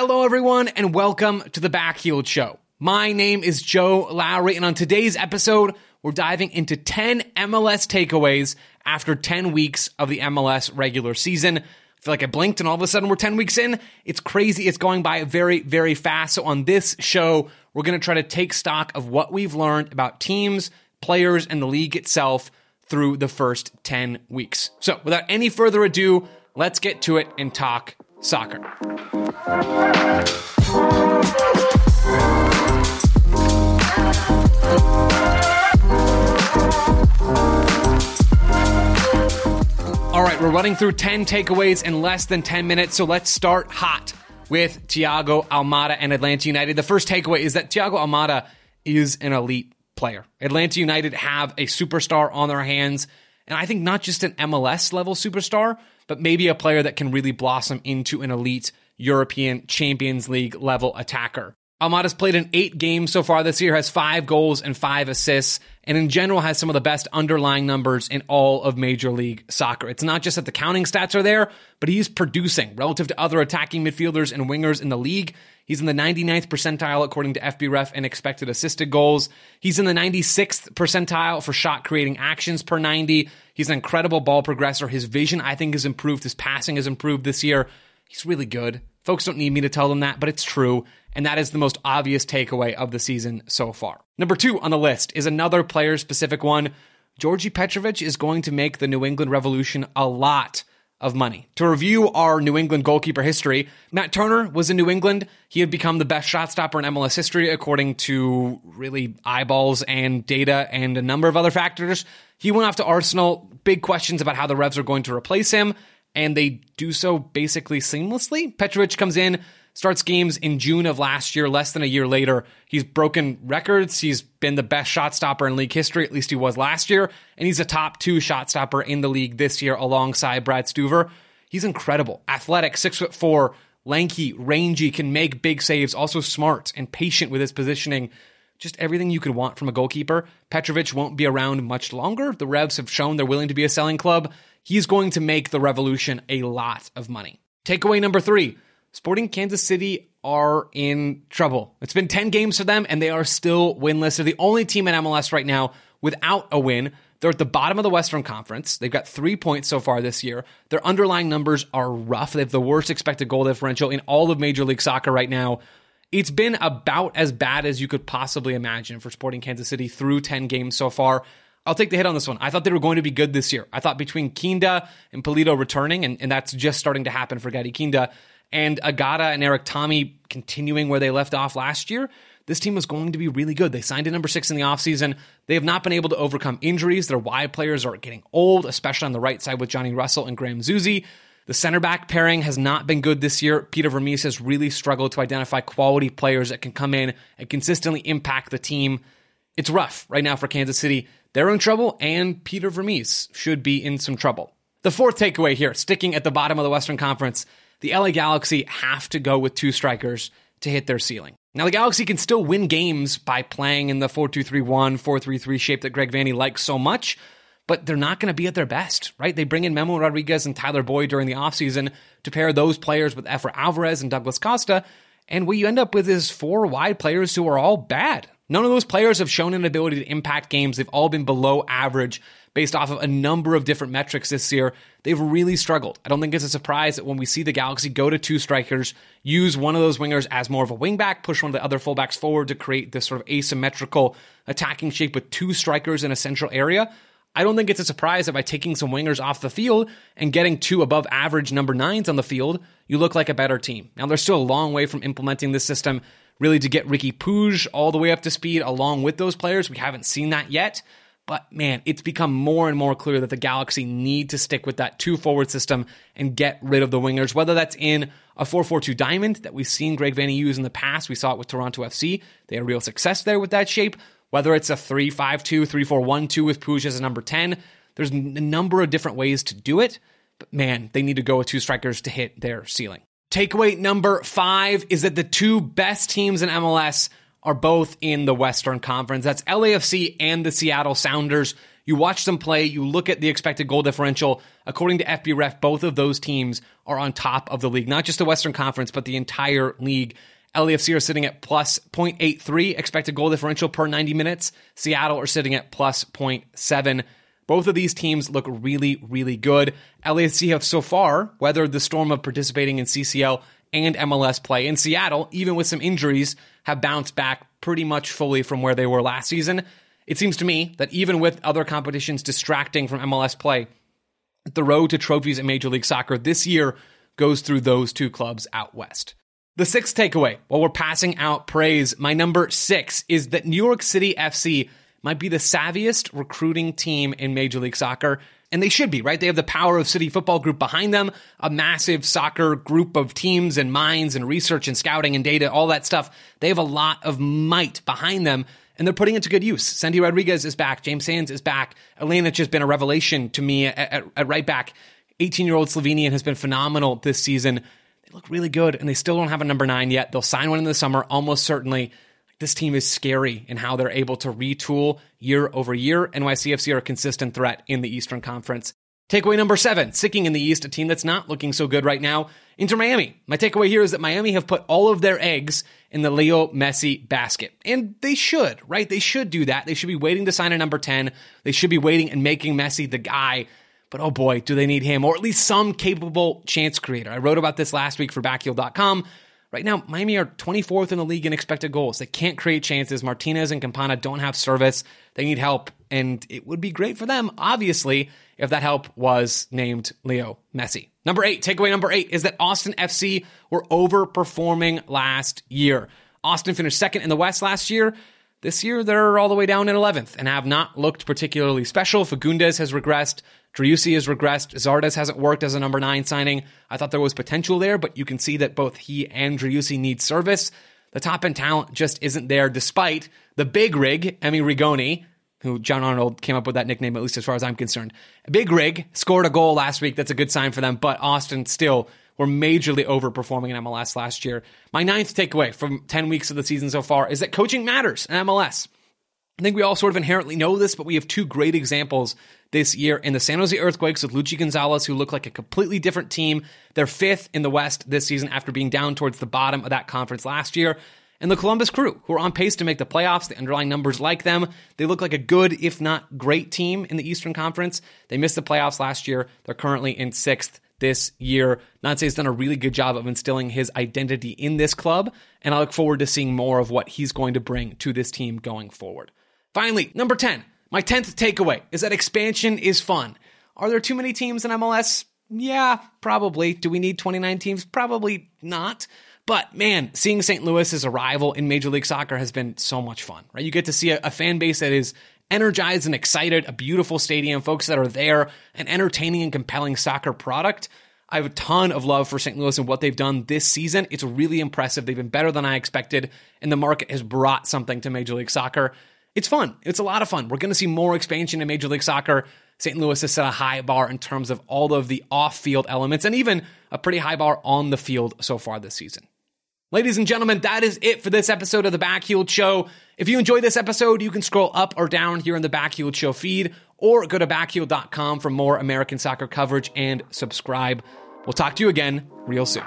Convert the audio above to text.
Hello, everyone, and welcome to the Backheeled Show. My name is Joe Lowery, and on today's episode, we're diving into 10 MLS takeaways after 10 weeks of the MLS regular season. I feel like I blinked and all of a sudden we're 10 weeks in. It's crazy. It's going by very, very fast. So on this show, we're going to try to take stock of what we've learned about teams, players, and the league itself through the first 10 weeks. So without any further ado, let's get to it and talk soccer. All right, we're running through 10 takeaways in less than 10 minutes, so let's start hot with Thiago Almada and Atlanta United. The first takeaway is that Thiago Almada is an elite player. Atlanta United have a superstar on their hands, and I think not just an MLS level superstar, but maybe a player that can really blossom into an elite European Champions League level attacker. Almada's played in eight games so far this year, has five goals and five assists, and in general has some of the best underlying numbers in all of Major League Soccer. It's not just that the counting stats are there, but he's producing relative to other attacking midfielders and wingers in the league. He's in the 99th percentile according to FBref in expected assisted goals. He's in the 96th percentile for shot creating actions per 90. He's an incredible ball progressor. His vision, I think, has improved. His passing has improved this year. He's really good. Folks don't need me to tell them that, but it's true. And that is the most obvious takeaway of the season so far. Number two on the list is another player specific one. Djordje Petrovic is going to make the New England Revolution a lot of money. To review our New England goalkeeper history, Matt Turner was in New England. He had become the best shot stopper in MLS history, according to really eyeballs and data and a number of other factors. He went off to Arsenal. Big questions about how the Revs are going to replace him, and they do so basically seamlessly. Petrovic comes in, starts games in June of last year, less than a year later. He's broken records. He's been the best shot stopper in league history, at least he was last year. And he's a top two shot stopper in the league this year alongside Brad Stuver. He's incredible. Athletic, six foot four, lanky, rangy, can make big saves, also smart and patient with his positioning. Just everything you could want from a goalkeeper. Petrovic won't be around much longer. The Revs have shown they're willing to be a selling club. He's going to make the Revolution a lot of money. Takeaway number three Sporting Kansas City are in trouble. It's been 10 games for them, and they are still winless. They're the only team in MLS right now without a win. They're at the bottom of the Western Conference. They've got three points so far this year. Their underlying numbers are rough. They have the worst expected goal differential in all of Major League Soccer right now. It's been about as bad as you could possibly imagine for Sporting Kansas City through 10 games so far. I'll take the hit on this one. I thought they were going to be good this year. I thought between Kinda and Pulido returning, and, and that's just starting to happen for Gadi Kinda, and Agada and Erik Thommy continuing where they left off last year, this team was going to be really good. They signed a number six in the offseason. They have not been able to overcome injuries. Their wide players are getting old, especially on the right side with Johnny Russell and Graham Zusi. The center back pairing has not been good this year. Peter Vermes has really struggled to identify quality players that can come in and consistently impact the team. It's rough right now for Kansas City. They're in trouble, and Peter Vermes should be in some trouble. The fourth takeaway here, sticking at the bottom of the Western Conference, the LA Galaxy have to go with two strikers to hit their ceiling. Now, the Galaxy can still win games by playing in the 4 2 3 1, 4 3 3 shape that Greg Vanney likes so much, but they're not going to be at their best, right? They bring in Memo Rodriguez and Tyler Boyd during the offseason to pair those players with Efra Alvarez and Douglas Costa, and what you end up with is four wide players who are all bad. None of those players have shown an ability to impact games. They've all been below average based off of a number of different metrics this year. They've really struggled. I don't think it's a surprise that when we see the Galaxy go to two strikers, use one of those wingers as more of a wingback, push one of the other fullbacks forward to create this sort of asymmetrical attacking shape with two strikers in a central area. I don't think it's a surprise that by taking some wingers off the field and getting two above average number nines on the field, you look like a better team. Now, they're still a long way from implementing this system really to get Riqui Puig all the way up to speed along with those players. We haven't seen that yet. But man, it's become more and more clear that the Galaxy need to stick with that two forward system and get rid of the wingers, whether that's in a 4-4-2 diamond that we've seen Greg Vanney use in the past. We saw it with Toronto FC. They had real success there with that shape. Whether it's a 3-5-2, 3-4-1-2 with Puig as a number 10, there's a number of different ways to do it. But man, they need to go with two strikers to hit their ceiling. Takeaway number five is that the two best teams in MLS are both in the Western Conference. That's LAFC and the Seattle Sounders. You watch them play, you look at the expected goal differential. According to FBref, both of those teams are on top of the league, not just the Western Conference, but the entire league. LAFC are sitting at plus 0.83 expected goal differential per 90 minutes. Seattle are sitting at plus 0.7. Both of these teams look really, really good. LAFC have so far weathered the storm of participating in CCL and MLS play. In Seattle, even with some injuries, have bounced back pretty much fully from where they were last season. It seems to me that even with other competitions distracting from MLS play, the road to trophies in Major League Soccer this year goes through those two clubs out west. The sixth takeaway, while we're passing out praise, my number six is that New York City FC might be the savviest recruiting team in Major League Soccer. And they should be, right? They have the power of City Football Group behind them, a massive soccer group of teams and minds and research and scouting and data, all that stuff. They have a lot of might behind them and they're putting it to good use. Santi Rodriguez is back. James Sands is back. Ilenic has been a revelation to me at, at, at right back. 18 year old Slovenian has been phenomenal this season. They look really good and they still don't have a number nine yet. They'll sign one in the summer, almost certainly. This team is scary in how they're able to retool year over year. NYCFC are a consistent threat in the Eastern Conference. Takeaway number seven, sticking in the East, a team that's not looking so good right now, Inter Miami. My takeaway here is that Miami have put all of their eggs in the Leo Messi basket. And they should, right? They should do that. They should be waiting to sign a number 10. They should be waiting and making Messi the guy. But oh boy, do they need him, or at least some capable chance creator. I wrote about this last week for backheeled.com. Right now, Miami are 24th in the league in expected goals. They can't create chances. Martinez and Campana don't have service. They need help, and it would be great for them, obviously, if that help was named Leo Messi. Number eight, takeaway number eight is that Austin FC were overperforming last year. Austin finished second in the West last year. This year, they're all the way down in 11th and have not looked particularly special. Fagundez has regressed. Driussi has regressed. Zardes hasn't worked as a number nine signing. I thought there was potential there, but you can see that both he and Driussi need service. The top end talent just isn't there, despite the big rig, Emi Rigoni, who John Arnold came up with that nickname, at least as far as I'm concerned. Big Rig scored a goal last week. That's a good sign for them, but Austin still were majorly overperforming in MLS last year. My ninth takeaway from 10 weeks of the season so far is that coaching matters in MLS. I think we all sort of inherently know this, but we have two great examples this year in the San Jose Earthquakes with Luchi Gonzalez, who look like a completely different team. They're fifth in the West this season after being down towards the bottom of that conference last year. And the Columbus Crew, who are on pace to make the playoffs. The underlying numbers like them. They look like a good, if not great team in the Eastern Conference. They missed the playoffs last year. They're currently in sixth this year. Nancy has done a really good job of instilling his identity in this club, and I look forward to seeing more of what he's going to bring to this team going forward. Finally, number 10, my 10th takeaway is that expansion is fun. Are there too many teams in MLS? Yeah, probably. Do we need 29 teams? Probably not. But man, seeing St. Louis's arrival in Major League Soccer has been so much fun, right? You get to see a, a fan base that is energized and excited, a beautiful stadium, folks that are there, an entertaining and compelling soccer product. I have a ton of love for St. Louis and what they've done this season. It's really impressive. They've been better than I expected, and the market has brought something to Major League Soccer. It's fun. It's a lot of fun. We're going to see more expansion in Major League Soccer. St. Louis has set a high bar in terms of all of the off field elements and even a pretty high bar on the field so far this season. Ladies and gentlemen, that is it for this episode of the Backheeled Show. If you enjoyed this episode, you can scroll up or down here in the Backheeled Show feed or go to backheeled.com for more American soccer coverage and subscribe. We'll talk to you again real soon.